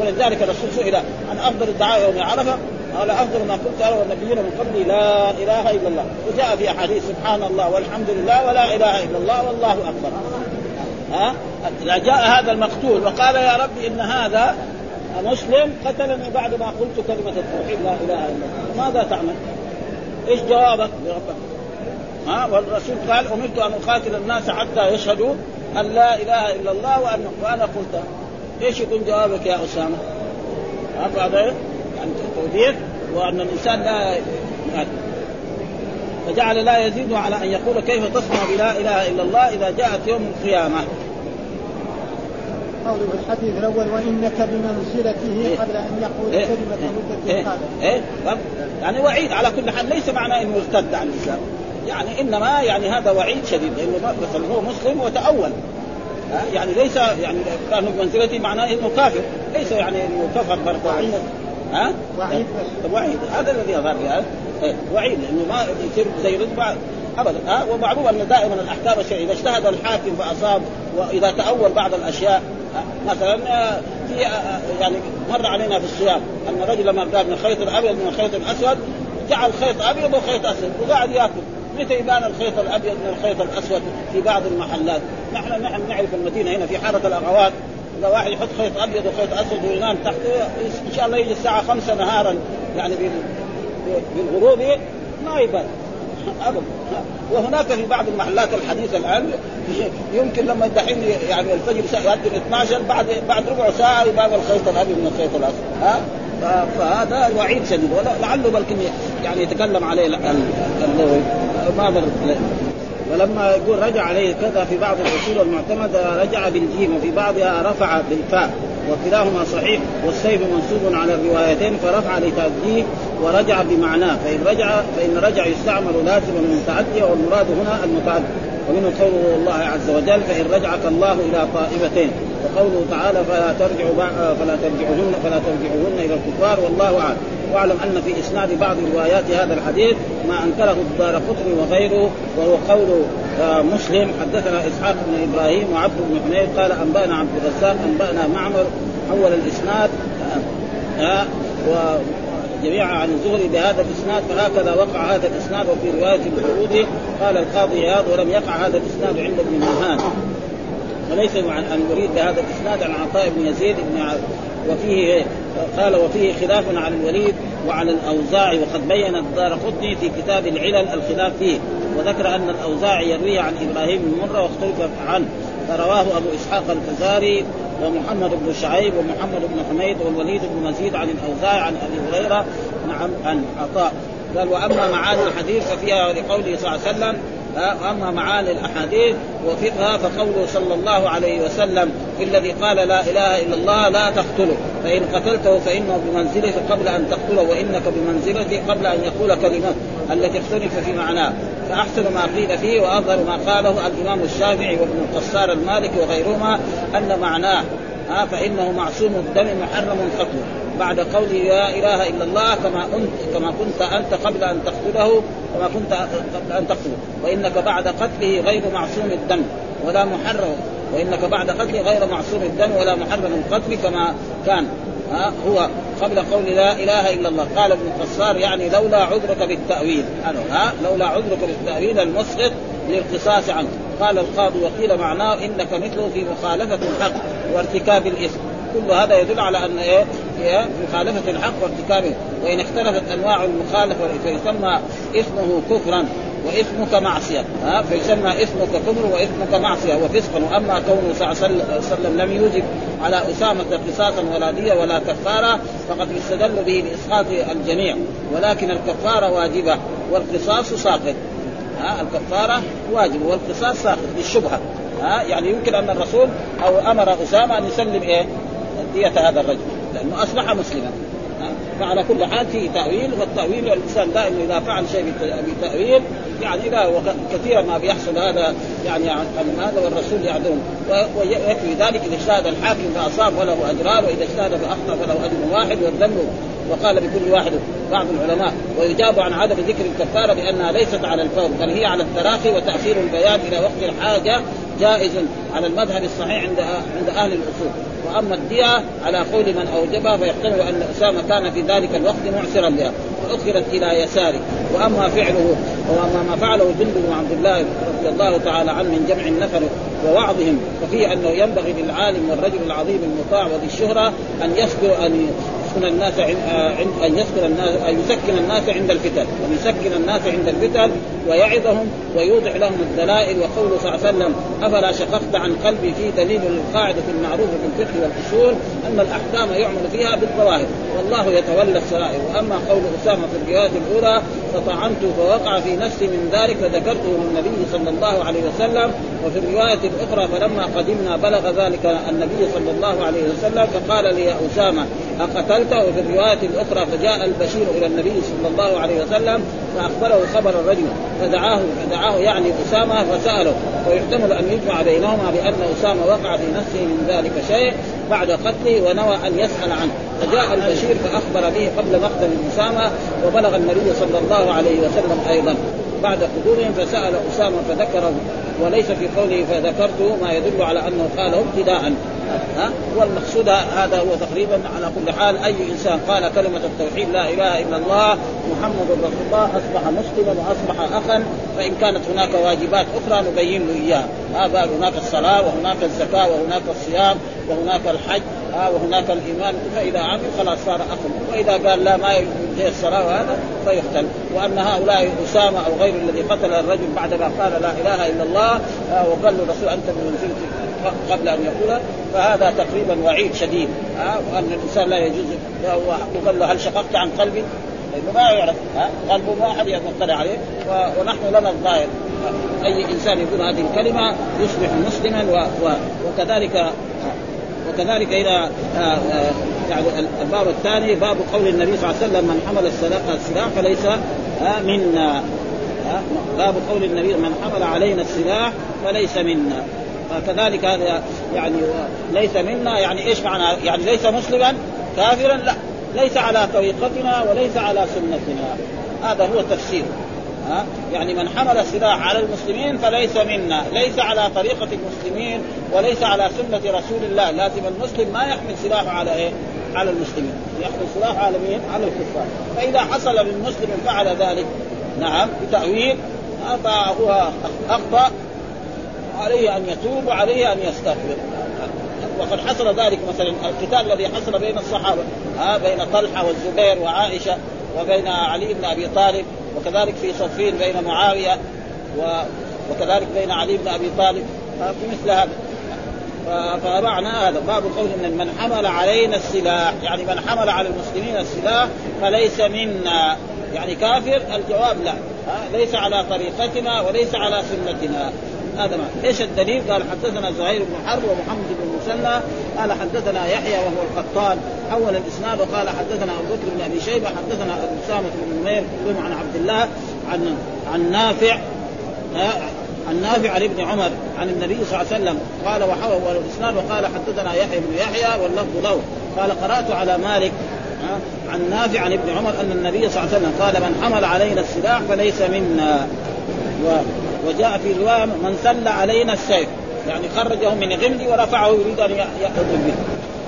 ولذلك الرسول سئل عن أفضل الدعاء يوم عرفة؟ قال أفضل ما قلت أنا والنبيين من قبلي لا إله إلا الله. وجاء في أحاديث سبحان الله والحمد لله ولا إله إلا الله والله أكبر. ها؟ إذا جاء هذا المقتول وقال يا رب إن هذا مسلم قتلني بعد ما قلت كلمة التوحيد لا إله إلا الله. ماذا تعمل؟ إيش جوابك؟ لربك؟ ها؟ والرسول قال أمرت أن أقاتل الناس حتى يشهدوا أن لا إله إلا الله وان وأنا قلت إيش يكون جوابك يا أسامة؟ هذا يعني توضيح وأن الإنسان لا فجعل لا يزيد على أن يقول كيف تصنع بلا إله إلا الله إذا جاءت يوم القيامة. قوله الحديث الأول وإنك بمنزلته إيه؟ قبل أن يقول إيه؟ كلمة إيه؟ مدة إيه؟ إيه؟ يعني وعيد على كل حال ليس معناه إنه ارتد عن الإسلام يعني إنما يعني هذا وعيد شديد لأنه مثلا هو مسلم وتأول يعني ليس يعني كان بمنزلته معناه إنه كافر. ليس يعني إنه كفر برضه ها؟ وعيد. وعيد. هذا الذي أظهر يعني وعيد. لأنه ما يصير زي رتبة. ابدا. ها؟ ومعروف أن دائما الأحكام الشرعية إذا اجتهد الحاكم فأصاب. وإذا تأول بعض الأشياء. مثلا في يعني مر علينا في الصيام أن رجل لما قال من الخيط الأبيض من الخيط الأسود. جعل خيط أبيض وخيط أسود. وقاعد يأكل. متى يبان الخيط الأبيض من الخيط الأسود في بعض المحلات؟ نحن نحن نعرف المدينة هنا في حارة الأغوات. إذا واحد يحط خيط أبيض وخيط أسود وينام تحته إن شاء الله يجي الساعة خمسة نهارا يعني بالغروب ما يبان ابدا وهناك في بعض المحلات الحديثة الآن يمكن لما دحين يعني الفجر يؤذن 12 بعد بعد ربع ساعة يبان الخيط الأبيض من الخيط الأسود. ها؟ فهذا وعيد شديد. ولعله بلكن يعني يتكلم عليه النووي ما ولما يقول رجع عليه كذا في بعض الأصول المعتمدة رجع بالجيم وفي بعضها رفع بالفاء وكلاهما صحيح والسيف منسوب على الروايتين فرفع لتأديه ورجع بمعناه. فإن رجع فإن رجع يستعمل لازما متعديا والمراد هنا المتعدي. ومنه قوله الله عز وجل فإن رجعك الله إلى طائفتين وقوله تعالى فلا ترجعوا فلا ترجعوهن فلا ترجعوهن إلى الكفار والله أعلم واعلم أن في إسناد بعض روايات هذا الحديث ما أنكره الدار قطني وغيره وهو قول آه، مسلم. حدثنا إسحاق بن إبراهيم وعبد بن حميد قال أنبأنا عبد الرزاق أنبأنا معمر حول الإسناد آه، آه، وجميعا عن الزهري بهذا الإسناد فهكذا وقع هذا الإسناد وفي رواية الحدود. قال القاضي عياض ولم يقع هذا الإسناد عند ابن مهان. وليس عن ان يريد بهذا الإسناد عن عطاء بن يزيد بن وفيه قال وفيه خلاف على الوليد وعلى الأوزاعي وقد بين الدار قطني في كتاب العلل الخلاف فيه. وذكر أن الأوزاعي يروي عن إبراهيم بن مرة واختلف عنه. فرواه أبو إسحاق الفزاري ومحمد بن شعيب ومحمد بن حميد والوليد بن مزيد عن الأوزاعي عن أبي هريرة. نعم عن عطاء. قال وأما معاني الحديث ففيها لقوله صلى الله عليه وسلم واما معاني الاحاديث وفقها فقوله صلى الله عليه وسلم في الذي قال لا اله الا الله لا تقتله فان قتلته فانه بمنزلته قبل ان تقتله وانك بمنزلته قبل ان يقول كلمة التي اختلف في معناه. فأحسن ما قيل فيه وأظهر ما قاله الإمام الشافعي وابن القصار المالكي وغيرهما أن معناه فإنه معصوم الدم محرم قتله بعد قوله لا إله إلا الله كما انت كما كنت أنت قبل أن تقتله كما كنت قبل أن تقتله. وإنك بعد قتله غير معصوم الدم ولا محرم. وإنك بعد قتله غير معصوم الدم ولا محرم القتل كما كان. ها هو قبل قول لا إله إلا الله. قال ابن القصار يعني لولا عذرك بالتأويل. ها لولا عذرك بالتأويل المسقط للقصاص عنه. قال القاضي وقيل معناه إنك مثله في مخالفة الحق وارتكاب الإثم. كل هذا يدل على أن إيه؟ هي مخالفة الحق وارتكابه. وإن اختلفت أنواع المخالفة فيسمى اسمه كفرا واسمك معصية. ها؟ فيسمى اسمك كفر واسمك معصية. وفسقا. وأما كونه صلى الله عليه وسلم لم يوجب على أسامة قصاصا ولا ديه ولا كفارة فقد يستدل به بإسقاط الجميع. ولكن الكفارة واجبة والقصاص ساقط ها؟ الكفارة واجبة والقصاص ساقط بالشبهه ها؟ يعني يمكن أن الرسول أو أمر أسامة أن يسلم إيه؟ دية هذا الرجل لأنه أصبح مسلما. فعلى كل حال في تأويل والتأويل الإنسان دائما إذا فعل شيء بتأويل يعني لا كثيرا ما بيحصل هذا يعني عن هذا والرسول يعذرهم ويكفي ذلك إذا اجتهد الحاكم فأصاب فله أجران وإذا اجتهد فأخطأ فله أجر واحد والذنب وقال بكل واحد بعض العلماء. ويجاب عن عدم ذكر الكفاره بأنها ليست على الفور بل هي على التراخي وتأخير البيان إلى وقت الحاجة جائز على المذهب الصحيح عند عند أهل الأصول. وأما الدية على قول من أوجبها فيحتمل أن أسامة كان في ذلك الوقت معسرا بها فاخرت إلى يساره. وأما فعله واما ما فعله جند بن عبد الله رضي الله تعالى عنه من جمع النفر ووعظهم ففيه أنه ينبغي للعالم والرجل العظيم المطاع وذي الشهرة أن يصبر أن يسكن الناس عند أن يسكن الناس أن يسكن الناس عند الفتن أن يسكن الناس عند الفتن ويعظهم ويوضح لهم الدلائل وقوله صلى الله عليه وسلم أفلا شققت عن قلبي في دليل للقاعده المعروفة في الفقه والأصول أن الأحكام يعمل فيها بالظواهر. والله يتولى السرائر. وأما قول أسامة في الرواية الأولى فطعنت فوقع في نفسي من ذلك فذكرته للنبي صلى الله عليه وسلم. وفي الرواية الأخرى فلما قدمنا بلغ ذلك النبي صلى الله عليه وسلم فقال لي يا أسامة اقتلته وفي الرواية الأخرى فجاء البشير إلى النبي صلى الله عليه وسلم فأخبره خبر الرجل فدعاه فدعاه يعني أسامة فسأله ويحتمل أن يجمع بينهما بأن أسامة وقع في نفسه من ذلك شيء بعد قتله ونوى أن يسأل عنه. فجاء البشير فأخبر به قبل مقتل أسامة وبلغ النبي صلى الله عليه وسلم أيضا. بعد قدومهم فسأل أسامة فذكره وليس في قوله فذكرته ما يدل على أنه قاله ابتداء. ها؟ والمقصود هذا هو تقريبا على كل حال أي إنسان قال كلمة التوحيد لا إله إلا الله محمد رسول الله أصبح مسلما وأصبح اخا فإن كانت هناك واجبات أخرى نبين له إياها. هذا هناك الصلاة وهناك الزكاة وهناك الصيام وهناك الحج. ها وهناك الإيمان فإذا عمل خلاص صار اخ وإذا قال لا ما يجوز الصلاة وهذا فيقتل وأن هؤلاء أسامة أو غير الذي قتل الرجل بعدما قال لا إله إلا الله وقال له الرسول انت بمنزلتي قبل أن يقول. فهذا تقريبا وعيد شديد. ها وأن الإنسان لا يجوز. وقال له هل شققت عن قلبي؟ لأنه ما يعرف. ها قلبه ما أحد يطلع عليه. ونحن لنا الظاهر أي إنسان يقول هذه الكلمة يصبح مسلما و... و... وكذلك وكذلك اذا آه، آه، يعني الباب الثاني باب قول النبي صلى الله عليه وسلم من حمل السلاح فليس آه، منا. باب قول النبي من حمل علينا السلاح فليس منا. فكذلك هذا يعني ليس منا. يعني إيش معنى؟ يعني ليس مسلما كافرا؟ لا. ليس على طريقتنا وليس على سنتنا. هذا هو التفسير. ها؟ يعني من حمل السلاح على المسلمين فليس منا. ليس على طريقة المسلمين وليس على سنة رسول الله. لازم المسلم ما يحمل سلاحه على إيه؟ على المسلمين. يحمل سلاحه على مين؟ على الكفار. فإذا حصل للمسلم فعل ذلك نعم بتأويل فهو أخطأ عليه أن يتوب وعليه أن يستغفر. وقد حصل ذلك مثلا القتال الذي حصل بين الصحابة بين طلحة والزبير وعائشة وبين علي بن أبي طالب. وكذلك في صفين بين معاوية و وكذلك بين علي بن أبي طالب في مثل هذا فمعنى هذا. باب قول إن من حمل علينا السلاح يعني من حمل على المسلمين السلاح فليس منا. يعني كافر؟ الجواب لا. ليس على طريقتنا وليس على سنتنا. هذا ما إيش الدليل؟ قال حدثنا زهير بن حرب ومحمد بن مسنى. قال حدثنا يحيى وهو القطان حول الإسناد وقال حدثنا أبو بكر بن أبي شيبة حدثنا أبو أسامة بن نمير عن عبد الله عن عن نافع عن نافع عن ابن عمر عن النبي صلى الله عليه وسلم. قال وحول الإسناد وقال حدثنا يحيى بن يحيى واللفظ له. قال قرأت على مالك عن نافع عن ابن عمر أن النبي صلى الله عليه وسلم قال من حمل علينا السلاح فليس منا. وجاء في رواية من سل علينا السيف. يعني خرجه من غمد ورفعه يريد أن يأخذ به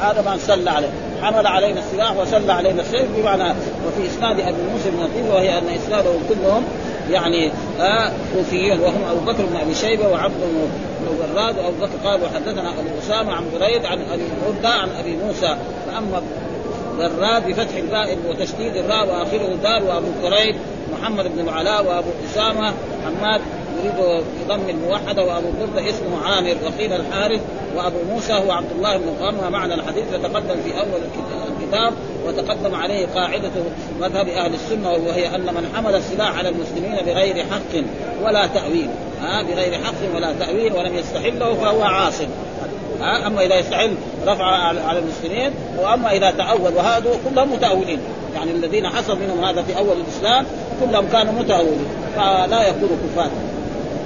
هذا من سل عليه. حمل علينا السلاح وسل علينا السيف بمعنى وفي إسناد أبي موسى بن لطيف وهي أن إسنادهم كلهم يعني آه وهم أبو بكر بن أبي شيبة وعبد بن براد وأبو بكر قال وحدثنا أبو أسامة عن بريد عن أبي برده عن أبي موسى. فأما براد بفتح الباء وتشديد الراء وآخره دار وأبو كريب محمد بن العلاء وأبو أسامة حماد يريد بضم الموحدة وأبو برده اسمه عامر وقيل الحارث وأبو موسى هو عبد الله بن قام معنى الحديث فتقدم في أول الكتاب وتقدم عليه قاعدة مذهب أهل السنة وهي أن من حمل السلاح على المسلمين بغير حق ولا تأويل. ها بغير حق ولا تأويل ولم يستحله فهو عاصم. ها أما إذا يستحل رفع على المسلمين وأما إذا تأول وهذا كلهم متأولين. يعني الذين حصل منهم هذا في أول الإسلام كلهم كانوا متأولين فلا يكونوا كفار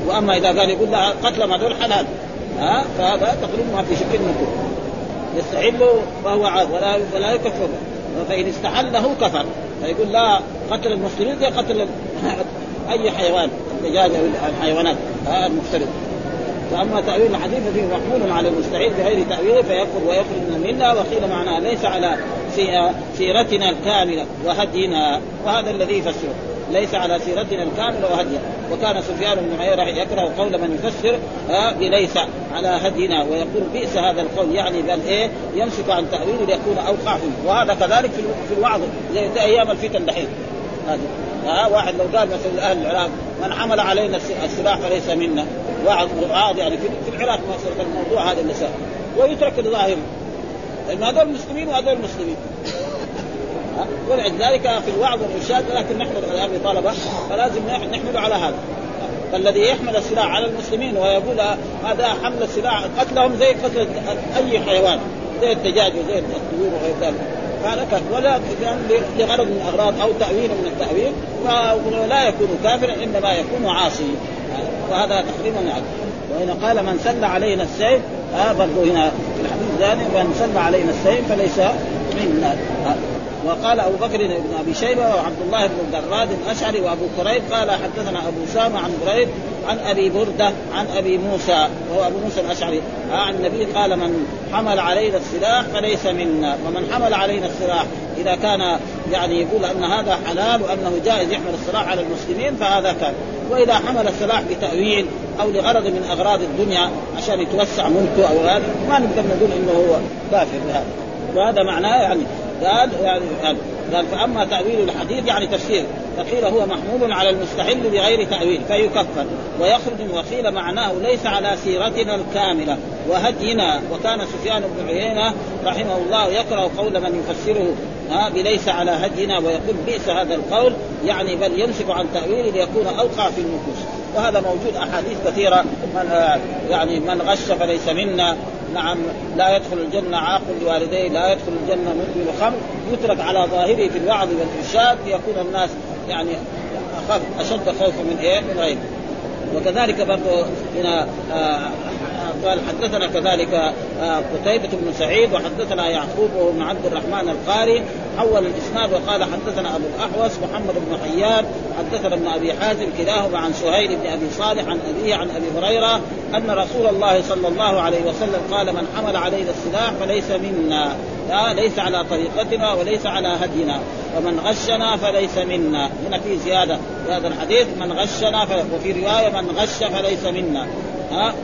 وأما إذا قال يقول لا قتل هذول حلال. ها؟ فهذا تقريبا ما في شك منه يستحل فهو عاد ولا ولا يكفر. فإن استحله كفر. فيقول لا قتل المسلمين زي قتل أي حيوان الدجاج أو الحيوانات. المفترض. واما تأويل الحديث ففيه محمول على المستعيد بغير تأويله فيكفر ويخرج من الملة وقيل معناه ليس على سيرتنا الكاملة وهدينا. وهذا الذي يفسره. ليس على سيرتنا الكامله وهدينا وكان سفيان بن عيينة يكره قول من يفسر بليس على هدينا. ويقول بئس هذا القول. يعني بل إيه؟ يمسك عن تاويله ليكون اوقع فيه وهذا كذلك في الوعظ. زي أيام الفتن دحين. هذه ها واحد لو قال مثلا أهل العراق من حمل علينا السلاح فليس منا. واحد وعاظ يعني في العراق مثلا الموضوع هذا النساء ويترك الظاهر. لأن هذول مسلمين وهذول مسلمين. ولذلك في الوعظ والإرشاد لكن نحن الان طلبه فلازم نحمل على هذا. فالذي يحمل السلاح على المسلمين ويقول هذا حمل السلاح؟ قتلهم زي قتل أي حيوان زي الدجاج وزي الطيور وغير ذلك. فهذا ولا لغرض من الاغراض أو تأويل من التأويل فلا يكون كافرا إنما يكون عاصي وهذا تقريبا يعني وهنا قال من سل علينا السيف آه برضو هنا في الحديث الثاني من سل علينا السيف فليس منا. وقال أبو بكر بن أبي شيبة وعبد الله بن الدراد الأشعري وأبو كريب قال حدثنا أبو اسامه عن بريد عن أبي بردة عن أبي موسى وهو أبو موسى الأشعري. عن النبي قال من حمل علينا السلاح فليس منا. ومن حمل علينا السلاح إذا كان يعني يقول أن هذا حلال وأنه جائز يحمل السلاح على المسلمين فهذا كان. وإذا حمل السلاح بتأويل أو لغرض من أغراض الدنيا عشان يتوسع ملكه أو هذا ما نقدر نقول إنه هو كافر بهذا. وهذا معناه يعني قال يعني قال فأما تأويل الحديث يعني تفسير فقيل هو محمول على المستحل بغير تأويل فيكفر ويخرج وقيل معناه ليس على سيرتنا الكاملة. وهدينا وكان سفيان بن عيينة رحمه الله يكره قول من يفسره. ها بليس على هدينا ويقول بئس هذا القول. يعني بل يمسك عن تاويله ليكون أوقع في النفوس. وهذا موجود أحاديث كثيرة. من يعني من غش فليس منا. نعم لا يدخل الجنة عاق لوالديه لا يدخل الجنة مدمن خمر. يترك على ظاهره في الوعظ والإرشاد ليكون الناس يعني أخاف أشد خوفا من إيه؟ من غيره. وكذلك برضه هنا آه قال حدثنا كذلك آه، قتيبة بن سعيد وحدثنا يعقوب بن عبد الرحمن القاري حول الإسناد وقال حدثنا أبو الأحوص محمد بن حيان حدثنا ابن أبي حازم كلاهما عن سهيل بن أبي صالح عن ابيه عن أبي هريرة أن رسول الله صلى الله عليه وسلم قال من حمل علينا السلاح فليس منا لا ليس على طريقتنا وليس على هدينا ومن غشنا فليس منا. هنا في زيادة في هذا الحديث من غشنا وفي رواية من غش فليس منا. ها؟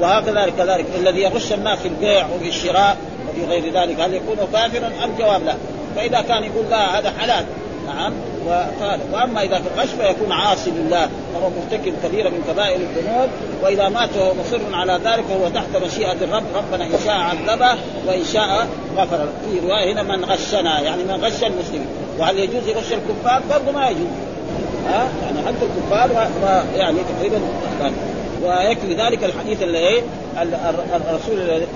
وهكذا كذلك. الذي يغش الناس في البيع وفي الشراء وفي غير ذلك هل يكون كافرا أم جواب لا؟ فإذا كان يقول لا هذا حلال. نعم. وقال وأما إذا غش فيكون عاصي لله فهو مرتكب كبيره من كبائر الذنوب وإذا مات وهو مصر على ذلك فهو تحت مشيئة الرب. ربنا إن شاء عذبه وإن شاء غفر في رواية هنا من غشنا يعني من غش المسلمين. وهل يجوز يغش الكفار؟ برضه ما يجوز. ها؟ يعني حتى الكفار يعني تقريبا ويكفي ذلك الحديث اللي إيه الرسول الذي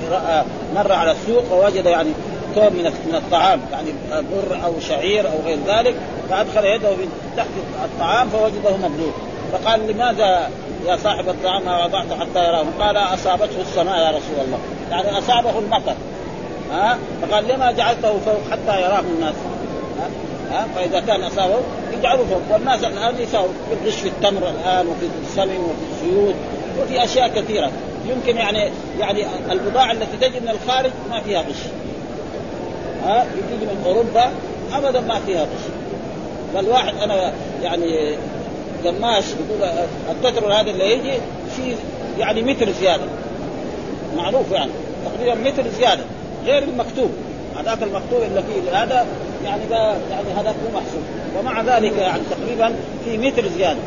مر على السوق ووجد يعني كوم من من الطعام يعني بر أو شعير أو غير ذلك فأدخل يده من تحت الطعام فوجده مبلول فقال لماذا يا صاحب الطعام ما وضعته حتى يراه؟ قال أصابته السماء يا رسول الله. يعني أصابه المطر ها؟ فقال لما جعلته فوق حتى يراه الناس؟ ها؟ فإذا كان أصابه يجعله فوق والناس الآن يساووا في في التمر الآن وفي السمن وفي الزيوت وفي أشياء كثيرة. يمكن يعني يعني البضاعة التي تجي من الخارج ما فيها غش. ها تجي من أوروبا ابدا ما فيها غش. بل واحد أنا يعني قماش يقول التتر هذا اللي يجي في يعني متر زيادة. معروف يعني. تقريبا متر زيادة. غير المكتوب. هذاك المكتوب اللي فيه هذا يعني ده يعني هذا مو محسوب. ومع ذلك يعني تقريبا في متر زيادة.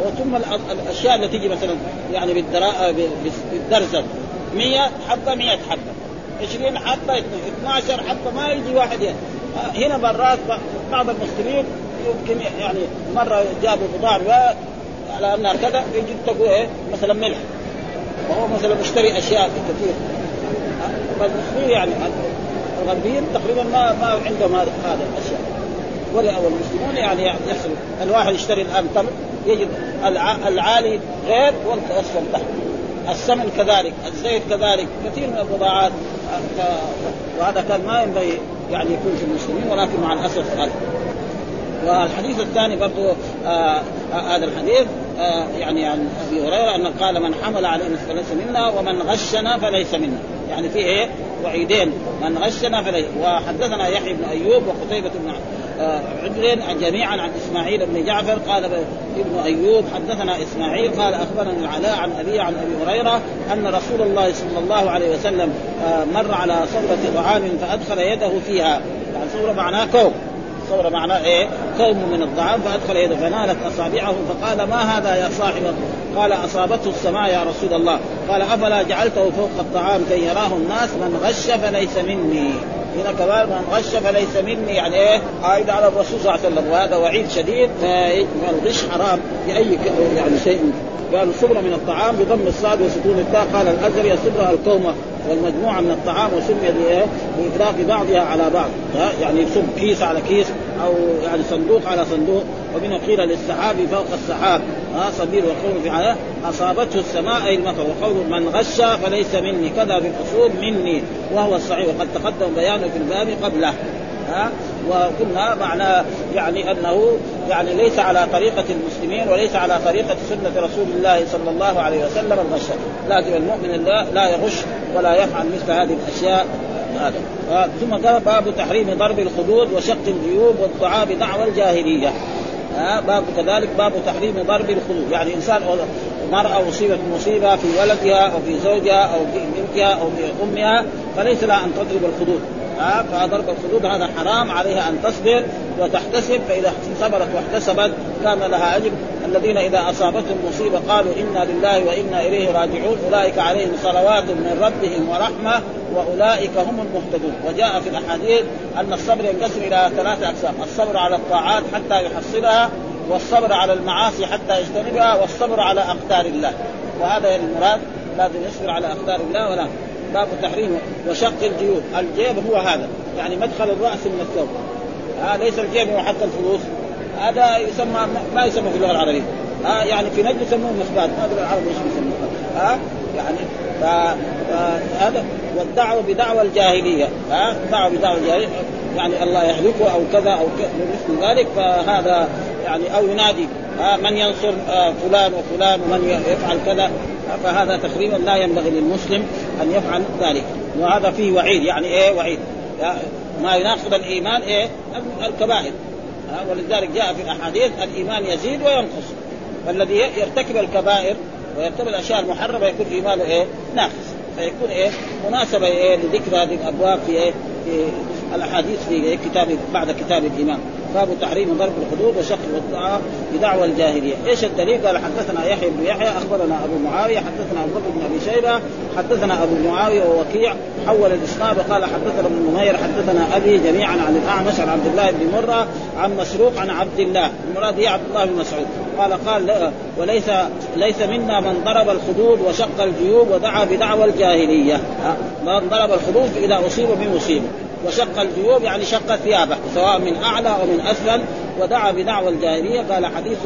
وثم الأشياء اللي تيجي مثلا يعني بالدراء بالدرزه 100 حبة 100 حبة. 20 حبة 12 حبة ما يجي واحد يعني. هنا مرات بعض المسلمين يمكن يعني مرة جابوا بضاعه على انها كذا يجي تقول إيه؟ مثلا ملح. وهو مثلا مشتري أشياء كثير. فالمسلمين يعني الغربيين تقريبا ما ما عندهم هذا الأشياء. والمسلمون يعني يحصل الواحد يشتري الآن تمر يجد العالي غير والاسفل تحت. السمن كذلك الزيت كذلك كثير من البضاعات. وهذا كان ما ينبغي يعني يكون في المسلمين ولكن مع الأسف هذا والحديث الثاني برضو آه آه هذا الحديث آه يعني عن أبي هريرة أن قال من حمل علينا فليس منا ومن غشنا فليس منا. يعني في إيه؟ وعيدين. من غشنا فليس وحدثنا يحيى بن أيوب وقتيبة بن عدل جميعا عن إسماعيل بن جعفر قال ابن أيوب حدثنا إسماعيل قال أخبرنا العلاء عن ابي عن أبي هريرة أن رسول الله صلى الله عليه وسلم آه، مر على صبرة طعام فأدخل يده فيها. يعني صبرة معناه كوم صبرة معناه إيه؟ كوم من الطعام فأدخل يده فنالت أصابعه بللا فقال ما هذا يا صاحب؟ قال أصابته السماء يا رسول الله. قال أفلا جعلته فوق الطعام كي يراه الناس؟ من غش فليس مني. هنا كمان من غش فليس مني يعني إيه؟ عائد على الرسول صلى الله عليه وسلم وهذا وعيد شديد فالغش حرام بأي يعني شيء. قال صبرة من الطعام بضم الصاد وسكون التاء. قال الازري صبرة الكومة والمجموعة من الطعام وسمي بإطلاق بعضها على بعض. يعني يصب كيس على كيس. أو يعني صندوق على صندوق ومن قيل للسحاب فوق السحاب. ها صبير وقول في أصابته السماء أي المطر وقول من غش فليس مني كذا في الأصول مني. وهو الصحيح وقد تقدم بيانه في الباب قبله. ها وقلنا معنى يعني أنه يعني ليس على طريقة المسلمين وليس على طريقة سنة رسول الله صلى الله عليه وسلم الغش. لازم المؤمن لا, لا يغش ولا يفعل مثل هذه الأشياء. هذا ثم قال باب تحريم ضرب الخدود وشق الجيوب والدعاء بدعوى الجاهلية. ها باب كذلك باب تحريم ضرب الخدود. يعني إنسان مرأة أصيبت مصيبة في ولدها أو في زوجها أو في بنتها أو في أمها فليس لها أن تضرب الخدود. ها فضرب الخدود هذا حرام عليها أن تصبر وتحتسب فإذا صبرت واحتسبت كان لها أجر. الذين إذا أصابتهم مصيبة قالوا إنا لله وإنا إليه راجعون. أولئك عليهم صلوات من ربهم ورحمة وأولئك هم المهتدون. وجاء في الأحاديث أن الصبر ينقسم إلى ثلاثة أقسام. الصبر على الطاعات حتى يحصلها والصبر على المعاصي حتى يجتنبها والصبر على أقدار الله. وهذا المراد لازم يصبر على أقدار الله ولا. باب تحريم وشق الجيوب. الجيب هو هذا. يعني مدخل الرأس من الثوب. آه ليس الجيب هو حتى الفلوس هذا يسمى ما يسمى في اللغة العربية. آه يعني في نجد يسموه مخبات ما أدري العرب إيش يسموه. آه يعني فهذا والدعوة بدعوى الجاهلية. ها آه دعوة بدعوى الجاهلية. يعني الله يهلكه أو كذا أو مثل ذلك. فهذا يعني أو ينادي آه من ينصر آه فلان وفلان ومن يفعل كذا. فهذا تقريبا لا ينبغي للمسلم أن يفعل ذلك. وهذا فيه وعيد يعني إيه وعيد؟ ما يناقض الإيمان إيه؟ الكبائر. ولذلك جاء في الأحاديث الإيمان يزيد وينقص. فالذي يرتكب الكبائر ويرتكب الأشياء المحرمة يكون إيمانه إيه؟ ناقص. فيكون إيه؟ مناسبة إيه؟ لذكر هذه الابواب في إيه؟ في الأحاديث في كتاب بعد كتاب الإيمان. باب تحريم ضرب الحدود وشق والدعاء بدعوى الجاهلية، إيش الدليل؟ قال حدثنا يحيى بن يحيى أخبرنا أبو معاوية حدثنا ابو بكر بن أبي شيبة حدثنا أبو معاوية ووكيع حول الإسناد وقال حدثنا ابن نمير حدثنا أبي جميعا عن الأعمش عن عبد الله بن مرة عن مسروق عن عبد الله، المراد هي عبد الله بن مسعود، قال قال وليس ليس منا من ضرب الخدود وشق الجيوب ودعا بدعوى الجاهلية، من ضرب الخدود اذا أصيب بمصيبة. وشق الجيوب يعني شق ثيابه سواء من أعلى أو من أسفل ودعا بدعوى الجاهلية. قال حديث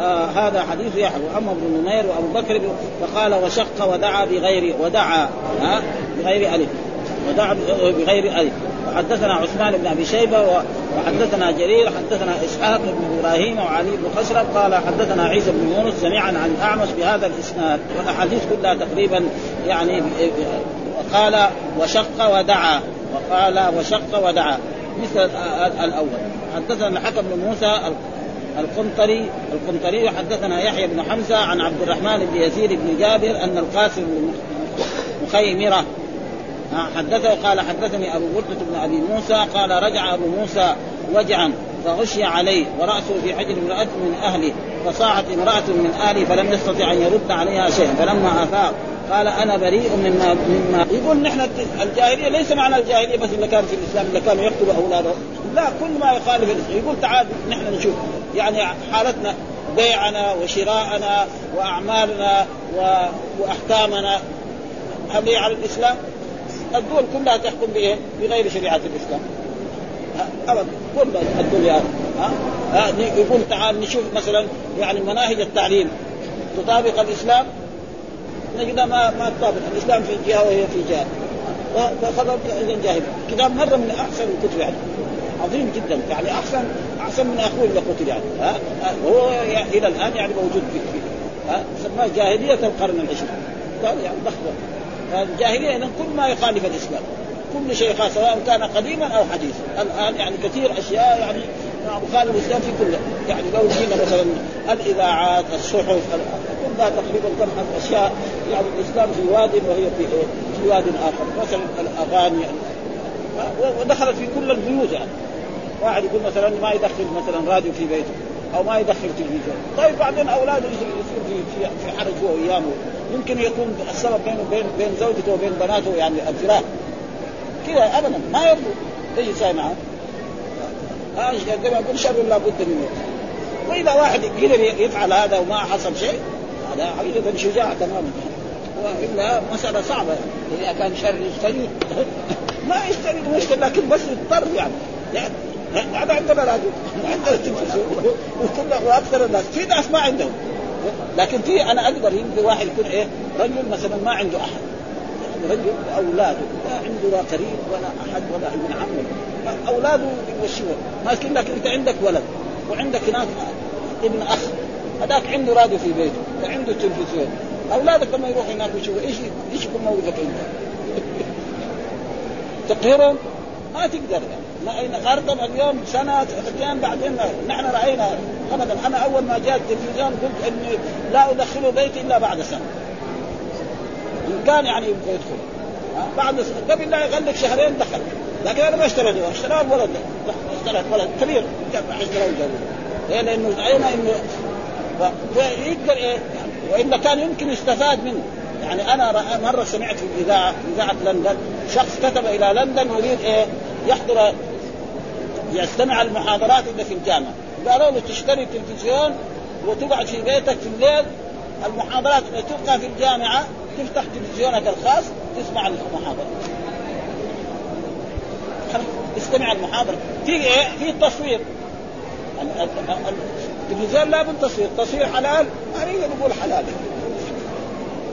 آه هذا حديث يحيى واما ابن نمير وأبو بكر فقال وشق ودعا بغير ودعا ها بغير ألف ودعا بغير ألف. وحدثنا عثمان بن أبي شيبة وحدثنا جرير حدثنا إسحاق بن إبراهيم وعلي بن خشرب. قال حدثنا عيسى بن يونس جميعا عن الاعمش بهذا الإسناد. والأحاديث كلها تقريبا يعني قال وشق ودعا. وقال وشق ودعا. مثل الأول. حدثنا الحكم بن موسى القنطري القنطري حدثنا يحيى بن حمزة عن عبد الرحمن بن يزيد بن جابر أن القاسم مخيمرة حدثه قال حدثني أبو بردة بن أبي موسى قال رجع أبو موسى وجعا فغشي عليه ورأسه في حجر امراه من أهله فصاعت امرأة من أهله فلم يستطع أن يرد عليها شيئا فلما افاق قال أنا بريء مما مما يقول نحن الجاهلية ليس معنى الجاهلية بس اللي كان في الإسلام اللي كانوا يقتلوا اولادهم لا كل ما يخالف الإسلام. يقول تعال نحن نشوف. يعني حالتنا بيعنا وشراءنا وأعمالنا وأحكامنا. هل هي على الإسلام؟ الدول كلها تحكم بإيه؟ بغير شريعة الإسلام. ابدا. كل الدنيا ها ها يقول تعال نشوف مثلا يعني مناهج التعليم. تطابق الإسلام نجدها ما ما تطابق. الإسلام في جهة وهي في جهة. فخذوا اذا جاهل. كتاب مرة من أحسن الكتب يعني. عظيم جدا. يعني احسن أحسن من اخوه اللي قتل يعني. ها؟ وهو إلى الآن يعني موجود في ها؟ سماه جاهلية القرن العشرين. قال يعني لحظه الجاهليه اذا كل ما يخالف الإسلام. كل شيء سواء كان قديما أو حديثا. الآن يعني كثير أشياء يعني مخالف الاسلام في كل يعني لو جينا مثلا الإذاعات الصحف كلها تقريبا تبحث أشياء يعني الإسلام في واد وهي في إيه؟ في واد آخر. مثلا الأغاني يعني. ودخلت في كل البيوت يعني. واحد يقول مثلا ما يدخل مثلا راديو في بيته أو ما يدخل تلفزيون. طيب بعدين اولاده يصير في في في حرج هو وأيامه. يمكن يكون السبب بينه بين بين زوجته وبين بناته يعني الفراق. كذا ابدا. ما يرضوا. إيش يسوي معه؟ كما يقول شر لابد منه. وإذا واحد قدر يفعل هذا وما حصل شيء هذا حقيقه شجاع تماما. وإلا مسألة صعبة. يعني إذا كان شر يجتنب ما يجتنب مشكله لكن بس يضطر يعني. هذا عندنا راديو عندنا تلفزيون وأكثر الناس. في ناس ما عندهم. لكن في أنا أقدر يمكن واحد يكون إيه رجل مثلا ما عنده أحد. رجل واولاده لا عنده لا قريب ولا أحد ولا ابن عم. أولاده يمشيهم لكن لك أنت عندك ولد وعندك هناك ابن أخ هذاك عنده راديو في بيته وعنده تلفزيون. أولادك لما يروحوا هناك يشوفوا إيش إيش يكون موقفك أنت؟ تقهرهم؟ ما تقدر. يعني غرقهم اليوم سنة سنتين بعدين نحن رأينا ابدا. أنا أول ما جاء التلفزيون قلت إني لا أدخله بيتي إلا بعد سنة. ان كان يعني يبغى يدخل. بعد قبل لا يغلق شهرين دخل. لكن أنا ما اشتريته اشتراه الولد اشترى الولد كبير. اشتراه؟ لأنه راينا إنه يقدر إيه؟ والا كان يمكن يستفاد منه. يعني أنا مرة سمعت في الاذاعه إذاعة لندن. شخص كتب إلى لندن يريد إيه؟ يحضر يستمع المحاضرات اللي في الجامعة. قالوا له تشتري تلفزيون وتقعد في بيتك في الليل. المحاضرات اللي تبقى في الجامعة تفتح تلفزيونك الخاص تسمع المحاضرة. استمع المحاضرة. في إيه؟ في تصوير. التلفزيون لا بد تصوير. تصوير حلال؟ ما نقول حلال.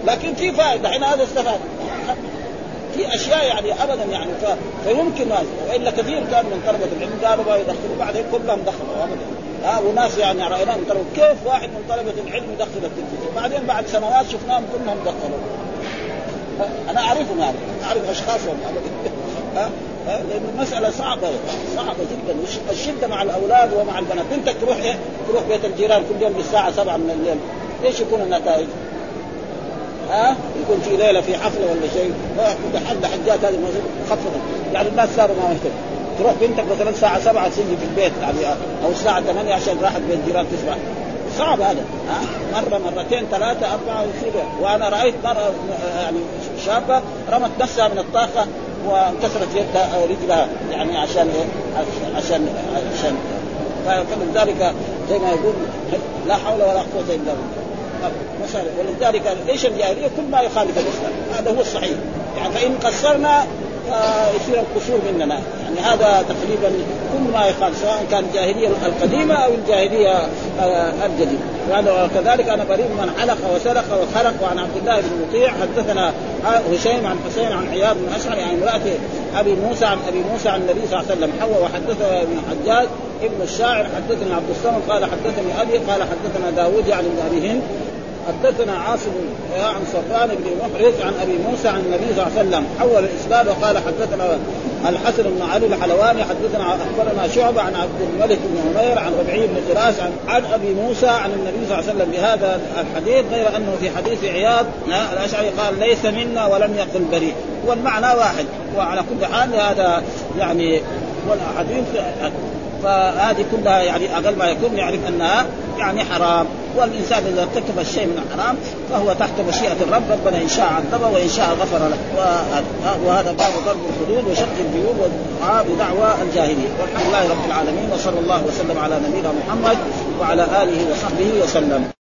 لكن في فائدة الحين هذا استفاد. في أشياء يعني ابدا يعني. فيمكن وإلا كثير كان من طلبة العلم قالوا ما يدخلوا بعدين كلهم دخلوا ابدا. ها وناس يعني رأيناهم قالوا كيف واحد من طلبة العلم يدخل التلفزيون بعدين بعد سنوات شفناهم كلهم دخلوا. أنا أعرفهم يعني أعرف أشخاصهم. ها لأن المسألة صعبة صعبة جدا. الشدة مع الأولاد ومع البنات. بنتك تروح إيه؟ تروح بيت الجيران كل يوم للساعة 7 من الليل. إيش يكون النتائج؟ ها؟ يكون في ليلة في حفلة ولا شيء؟ حد حجات هذه خفضت يعني الناس صاروا ما يهتم. تروح بنتك مثلا الساعة 7 تسجل في البيت يعني أو الساعة 8 عشان راحت بين الجيران تسمع. صعب هذا ها؟ مرة مرتين ثلاثة أربعة يصير وأنا رأيت مرة يعني شابة رمت نفسها من الطاقة وانكسرت يدها أو رجلها يعني عشان عشان عشان. فلذلك زي ما يقول لا حول ولا قوة إلا بالله. ولذلك ليش الجاهلية كل ما يخالف الإسلام. هذا هو الصحيح. يعني فإن قصرنا يصير القصور مننا. يعني هذا تقريبا كل ما يخالف سواء كان الجاهلية القديمة أو الجاهلية الجديدة. وكذلك أنا بريء من حلق وسرق وخرق وعن عبد الله بن مطيع. حدثنا هشيم عن حسين عن عياض بن أشعر عن امرأة أبي موسى عن أبي موسى عن النبي صلى الله عليه وسلم. حواء وحدثنا ابن حجاج ابن الشاعر. حدثني عبد الصمد قال حدثني أبي قال حدثنا داوود يعني بن أبي هند. حدثنا عاصم عن صفوان بن محرز عن أبي موسى عن النبي صلى الله عليه وسلم. حول الإسناد وقال حدثنا الحسن بن علي الحلواني حدثنا أخبرنا شعبة عن عبد الملك بن عمير عن ربعي بن فراس عن, عن أبي موسى عن النبي صلى الله عليه وسلم. بهذا الحديث غير أنه في حديث عياض الأشعري قال ليس منا ولم يقل بريء. والمعنى واحد وعلى كل حال هذا يعني والاحاديث فهذه كلها يعني أقل ما يكون يعرف أنها يعني حرام. والإنسان إذا ارتكب الشيء من الحرام فهو تحت مشيئة الرب ربنا إن شاء عذبه وإن شاء غفر له. وهذا باب ضرب الحدود وشق الجيوب والدعاء بدعوى الجاهليه والحمد لله رب العالمين وصلى الله وسلم على نبينا محمد وعلى آله وصحبه وسلم.